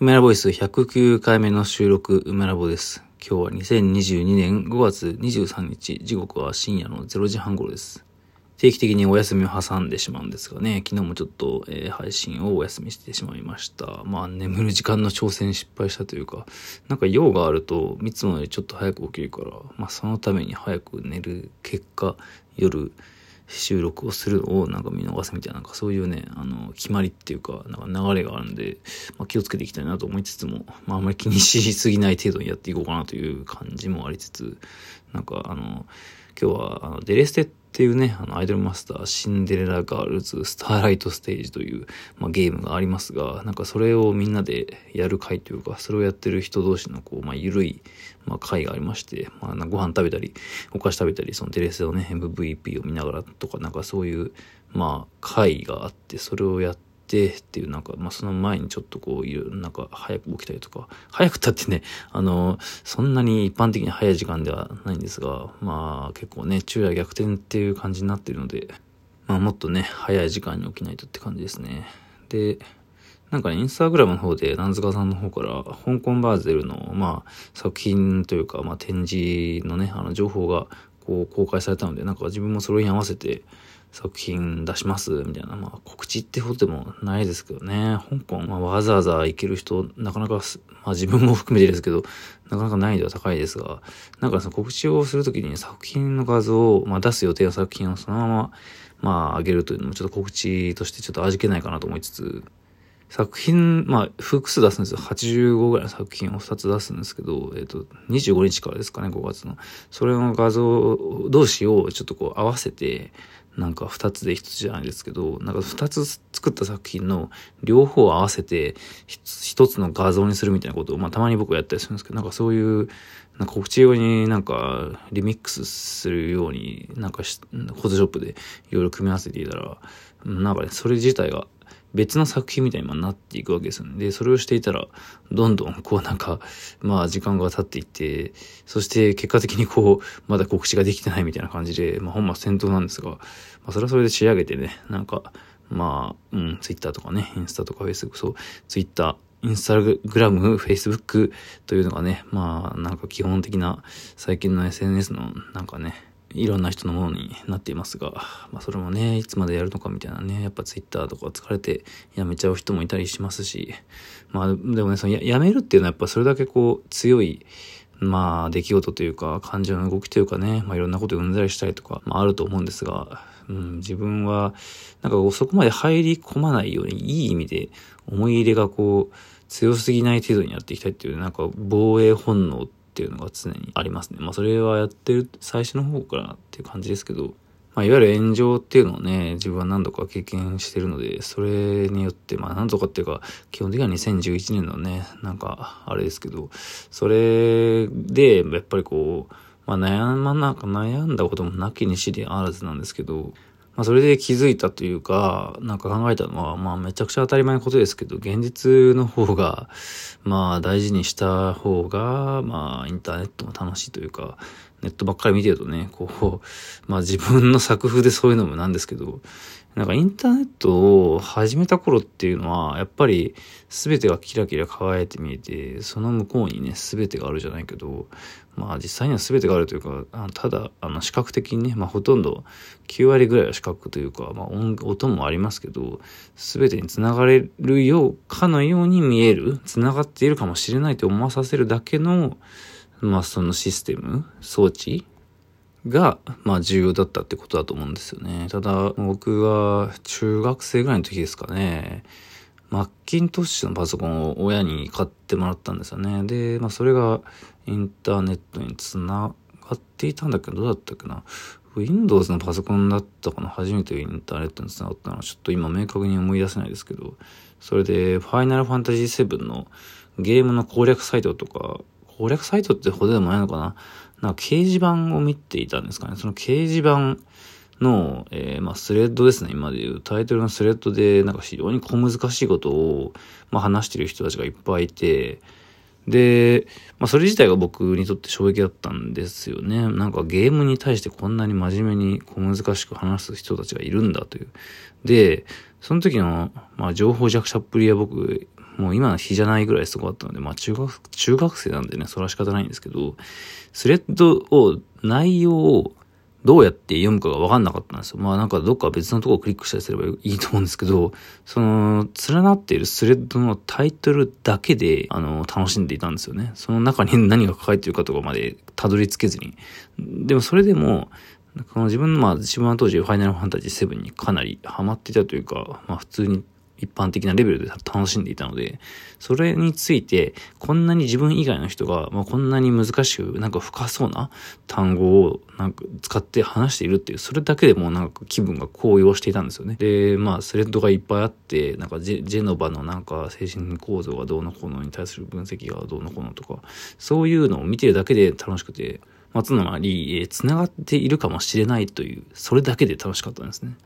梅ラボイス109回目の収録、梅ラボです。今日は2022年5月23日、時刻は深夜の0時半頃です。定期的にお休みを挟んでしまうんですがね、昨日もちょっと、えー、配信をお休みしてしまいました。まあ、眠る時間の挑戦失敗したというか、なんか用があると、いつもよりちょっと早く起きるから、まあ、そのために早く寝る結果、夜、収録をするのをなんか見逃すみたいな、なんかそういうね、あの、決まりっていうか、なんか流れがあるんで、まあ、気をつけていきたいなと思いつつも、まああんまり気にしすぎない程度にやっていこうかなという感じもありつつ、なんかあの、今日はあのデレステっていうね、あのアイドルマスターシンデレラガールズスターライトステージという、まあ、ゲームがありますが、なんかそれをみんなでやる会というか、それをやってる人同士のこう、まあ、ゆるい、まあ、会がありまして、まあ、ご飯食べたり、お菓子食べたり、そのデレスのね、MVP を見ながらとか、なんかそういう、まあ、会があって、それをやって、てっていうなんか、まあ、その前にちょっとこういう、なんか早く起きたりとか、早くたってね、あの、そんなに一般的に早い時間ではないんですが、まあ結構ね、昼夜逆転っていう感じになってるので、まあもっとね、早い時間に起きないとって感じですね。で、なんかね、インスタグラムの方で、なんずかさんの方から、香港バーゼルの、まあ、作品というか、まあ、展示のね、あの、情報が、こう、公開されたので、なんか自分もそれに合わせて、作品出しますみたいな、まあ告知ってほどでもないですけどね。香港、まあ、わざわざ行ける人、なかなか、まあ自分も含めてですけど、なかなか難易度は高いですが、なんかその告知をするときに作品の画像を、まあ出す予定の作品をそのまま、まあ上げるというのもちょっと告知としてちょっと味気ないかなと思いつつ、作品、まあ、複数出すんですよ。85ぐらいの作品を2つ出すんですけど、えっ、ー、と、25日からですかね、5月の。それの画像同士をちょっとこう合わせて、なんか二つで1つじゃないですけど、なんか二つ作った作品の両方を合わせて1つの画像にするみたいなことを、まあたまに僕はやったりするんですけど、なんかそういう、なんか告知用になんかリミックスするように、なんかフォトショップでいろいろ組み合わせていたら、なんかね、それ自体が別の作品みたいになっていくわけですよね。で、それをしていたら、どんどんこうなんか、まあ時間が経っていって、そして結果的にこう、まだ告知ができてないみたいな感じで、まあ本末転倒なんですが、まあそれはそれで仕上げてね、なんか、まあ、うん、ツイッターとかね、インスタとかフェイスブック、そう、ツイッター、インスタグラム、フェイスブックというのがね、まあ、なんか基本的な最近の SNS のなんかね、いろんな人のものになっていますが、まあそれもね、いつまでやるのかみたいなね、やっぱツイッターとか疲れてやめちゃう人もいたりしますし、まあでもね、そのややめるっていうのはやっぱそれだけこう強い、まあ出来事というか感情の動きというかね、まあいろんなことをうんざりしたりとか、まああると思うんですが、うん、自分はなんかそこまで入り込まないようにいい意味で思い入れがこう強すぎない程度にやっていきたいっていう、なんか防衛本能っていうのが常にありますね。まあそれはやってる最初の方からっていう感じですけど、まあいわゆる炎上っていうのをね、自分は何度か経験してるので、それによって、まあ何度かっていうか、基本的には2011年のね、なんかあれですけど、それでやっぱりこう、まあ悩まなんか悩んだこともなきにしりあらずなんですけど、まあ、それで気づいたというか、なんか考えたのは、まあ、めちゃくちゃ当たり前のことですけど、現実の方が、まあ、大事にした方が、まあ、インターネットも楽しいというか、ネットばっかり見てるとね、こう、まあ自分の作風でそういうのもなんですけど、なんかインターネットを始めた頃っていうのは、やっぱり全てがキラキラ輝いて見えて、その向こうにね、全てがあるじゃないけど、まあ実際には全てがあるというか、あただ、あの視覚的にね、まあほとんど9割ぐらいは視覚というか、まあ音音もありますけど、全てにつながれるようかのように見える、つながっているかもしれないと思わさせるだけの、まあそのシステム、装置が、まあ重要だったってことだと思うんですよね。ただ、僕は中学生ぐらいの時ですかね、マッキントッシュのパソコンを親に買ってもらったんですよね。で、まあそれがインターネットにつながっていたんだけど、どうだったっけな。Windows のパソコンだったかな初めてインターネットにつながったのはちょっと今明確に思い出せないですけど、それで、ファイナルファンタジー7のゲームの攻略サイトとか、攻略サイトってほどでもないのかな？なんか掲示板を見ていたんですかね。その掲示板の、えー、まあ、スレッドですね。今で言うタイトルのスレッドで、なんか非常に小難しいことを、まあ、話してる人たちがいっぱいいて、で、まあ、それ自体が僕にとって衝撃だったんですよね。なんかゲームに対してこんなに真面目に小難しく話す人たちがいるんだという。で、その時の、まあ、情報弱者っぷりは僕、もう今の日じゃないぐらいすごかったので、まあ中学、中学生なんでね、それは仕方ないんですけど、スレッドを、内容をどうやって読むかがわかんなかったんですよ。まあなんかどっか別のとこをクリックしたりすればいいと思うんですけど、その、連なっているスレッドのタイトルだけで、あの、楽しんでいたんですよね。その中に何が書かれてるかとかまでたどり着けずに。でもそれでも、この自分の、まあ自分は当時ファイナルファンタジー7にかなりハマっていたというか、まあ普通に一般的なレベルで楽しんでいたので、それについて、こんなに自分以外の人が、まあ、こんなに難しく、なんか深そうな単語をなんか使って話しているっていう、それだけでもなんか気分が高揚していたんですよね。で、まあ、スレッドがいっぱいあって、なんかジェノバのなんか精神構造がどうのこうのに対する分析がどうのこうのとか、そういうのを見てるだけで楽しくて、まあ、つまり、えー、繋がっているかもしれないという、それだけで楽しかったんですね。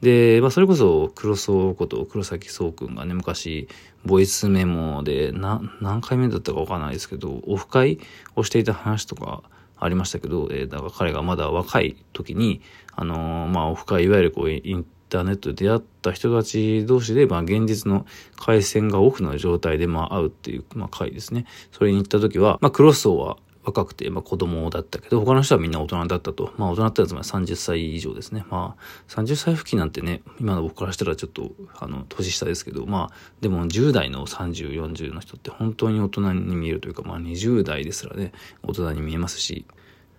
で、まあ、それこそ、黒荘こと黒崎壮くんがね、昔、ボイスメモで、な、何回目だったかわかんないですけど、オフ会をしていた話とかありましたけど、えー、だから彼がまだ若い時に、あのー、まあ、オフ会、いわゆるこう、インターネットで出会った人たち同士で、まあ、現実の回線がオフの状態で、まあ、会うっていう、まあ、会ですね。それに行った時は、まあ、クロスは、若くて、まあ子供だったけど、他の人はみんな大人だったと。まあ大人ってのはつまり30歳以上ですね。まあ30歳付近なんてね、今の僕からしたらちょっと、あの、年下ですけど、まあでも10代の30、40の人って本当に大人に見えるというか、まあ20代ですらね、大人に見えますし、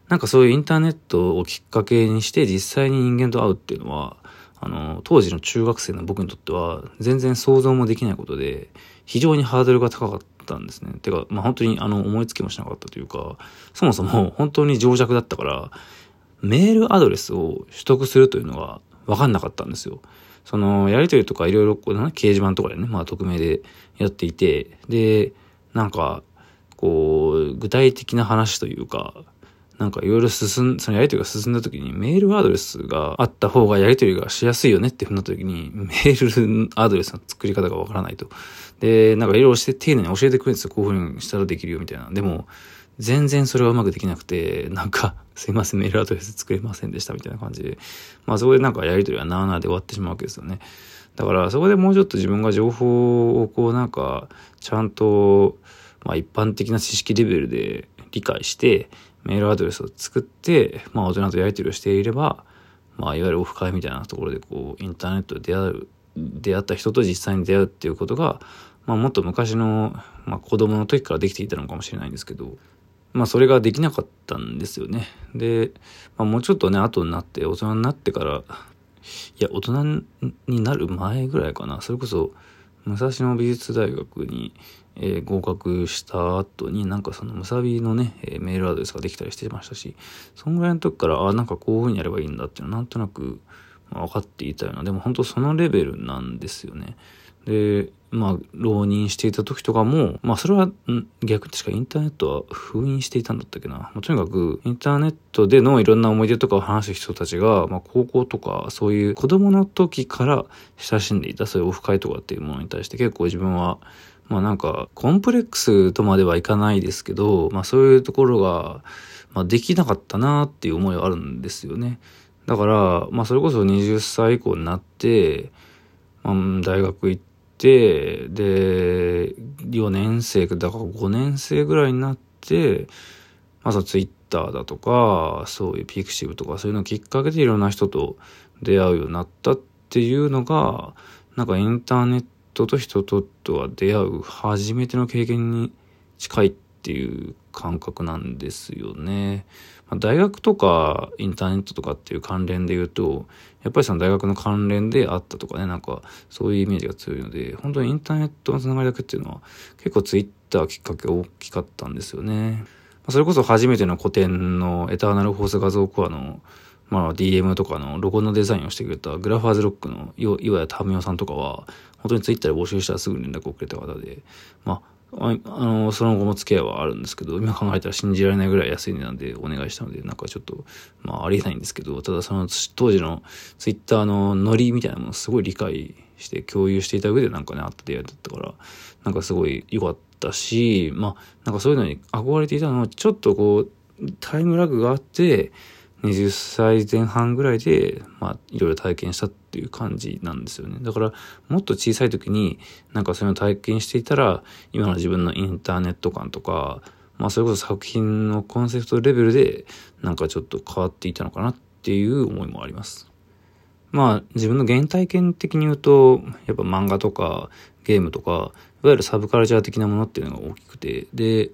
なんかそういうインターネットをきっかけにして実際に人間と会うっていうのは、あの、当時の中学生の僕にとっては全然想像もできないことで、非常にハードルが高かったたんですね。てか、まあ本当にあの思いつきもしなかったというか、そもそも本当に情弱だったから、メールアドレスを取得するというのが分かんなかったんですよ。その、やりとりとかいろいろこう、ね、掲示板とかでね、まあ匿名でやっていて、で、なんか、こう、具体的な話というか、なんかいろいろ進ん、そのやりとりが進んだ時にメールアドレスがあった方がやりとりがしやすいよねってふうなった時にメールアドレスの作り方がわからないと。で、なんかいろいろして丁寧に教えてくれるんですよ。こういうふうにしたらできるよみたいな。でも、全然それがうまくできなくて、なんか、すいません、メールアドレス作れませんでしたみたいな感じで。まあそこでなんかやりとりはなーなーで終わってしまうわけですよね。だからそこでもうちょっと自分が情報をこうなんか、ちゃんと、まあ一般的な知識レベルで理解して、メールアドレスを作って、まあ大人とやり取りをしていれば、まあいわゆるオフ会みたいなところでこう、インターネットで出会う、出会った人と実際に出会うっていうことが、まあもっと昔の、まあ子供の時からできていたのかもしれないんですけど、まあそれができなかったんですよね。で、まあもうちょっとね、後になって、大人になってから、いや、大人になる前ぐらいかな。それこそ、武蔵野美術大学に、えー、合格した後になんかそのむさびのね、えー、メールアドレスができたりしてましたし、そんぐらいの時から、あ、なんかこういう風にやればいいんだっていうのはなんとなく、まあ、分かっていたような、でも本当そのレベルなんですよね。で、まあ、浪人していた時とかも、まあ、それは、逆に確かインターネットは封印していたんだったっけな。まあ、とにかく、インターネットでのいろんな思い出とかを話す人たちが、まあ、高校とか、そういう子供の時から親しんでいた、そういうオフ会とかっていうものに対して結構自分は、まあなんか、コンプレックスとまではいかないですけど、まあそういうところが、まあできなかったなっていう思いはあるんですよね。だから、まあそれこそ20歳以降になって、まあ、大学行って、で、4年生、だから5年生ぐらいになって、まあそのツイッターだとか、そういうピクシブとかそういうのをきっかけでいろんな人と出会うようになったっていうのが、なんかインターネット人と人ととは出会う初めての経験に近いっていう感覚なんですよね。まあ、大学とかインターネットとかっていう関連で言うと、やっぱりその大学の関連であったとかね、なんかそういうイメージが強いので、本当にインターネットのつながりだけっていうのは結構ツイッターきっかけ大きかったんですよね。それこそ初めての古典のエターナルフォース画像コアのまあ DM とかのロゴのデザインをしてくれたグラファーズロックの岩谷民夫さんとかは、本当にツイッターで募集したらすぐ連絡をくれた方で、まあ、あの、その後も付き合いはあるんですけど、今考えたら信じられないぐらい安い値段でお願いしたので、なんかちょっと、まあありえないんですけど、ただその当時のツイッターのノリみたいなものすごい理解して共有していた上でなんかね、あった出会いだったから、なんかすごい良かったし、まあ、なんかそういうのに憧れていたのは、ちょっとこう、タイムラグがあって、20歳前半ぐらいで、まあ、いろいろ体験したっていう感じなんですよね。だからもっと小さい時になんかそういうのを体験していたら今の自分のインターネット感とかまあそれこそ作品のコンセプトレベルでなんかちょっと変わっていたのかなっていう思いもあります。まあ自分の原体験的に言うとやっぱ漫画とかゲームとかいわゆるサブカルチャー的なものっていうのが大きくてで、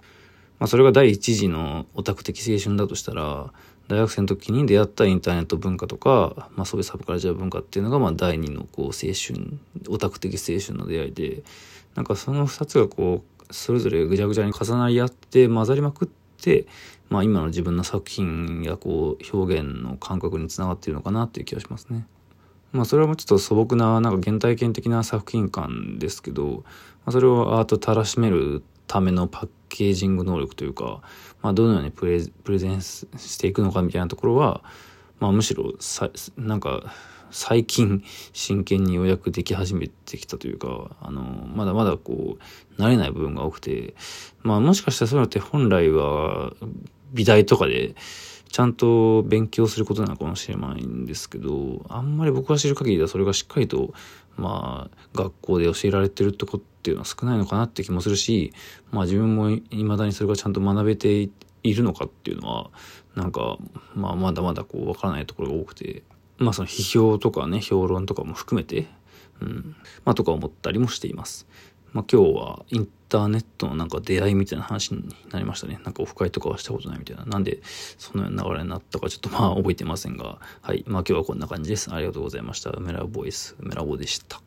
まあ、それが第一次のオタク的青春だとしたら大学生の時に出会ったインターネット文化とか、まあ、そういうサブカルチャー文化っていうのがまあ第二のこう青春オタク的青春の出会いでなんかその2つがこうそれぞれぐちゃぐちゃに重なり合って混ざりまくって、まあ、今の自分の作品やこう表現の感覚につながっているのかなっていう気がしますね。まあそれはもうちょっと素朴ななんか原体験的な作品感ですけど、まあ、それをアートたらしめるためのパッケージング能力というか、まあ、どのようにプレゼンスしていくのかみたいなところは、まあ、むしろさなんか最近真剣にようやくでき始めてきたというかあのまだまだこう慣れない部分が多くて、まあ、もしかしたらそういうのって本来は美大とかでちゃんと勉強することなのかもしれないんですけどあんまり僕が知る限りではそれがしっかりとまあ学校で教えられてるってことっていうのは少ないのかなって気もするしまあ自分も未だにそれがちゃんと学べているのかっていうのはなんかまあまだまだこうわからないところが多くてまあその批評とかね評論とかも含めてうんまあとか思ったりもしています。まあ、今日はインターネットのなんか出会いみたいな話になりましたね。なんかオフ会とかはしたことないみたいな。なんでそのような流れになったかちょっとまあ覚えてませんが、はい。まあ今日はこんな感じです。ありがとうございました。メラボイス、メラボでした。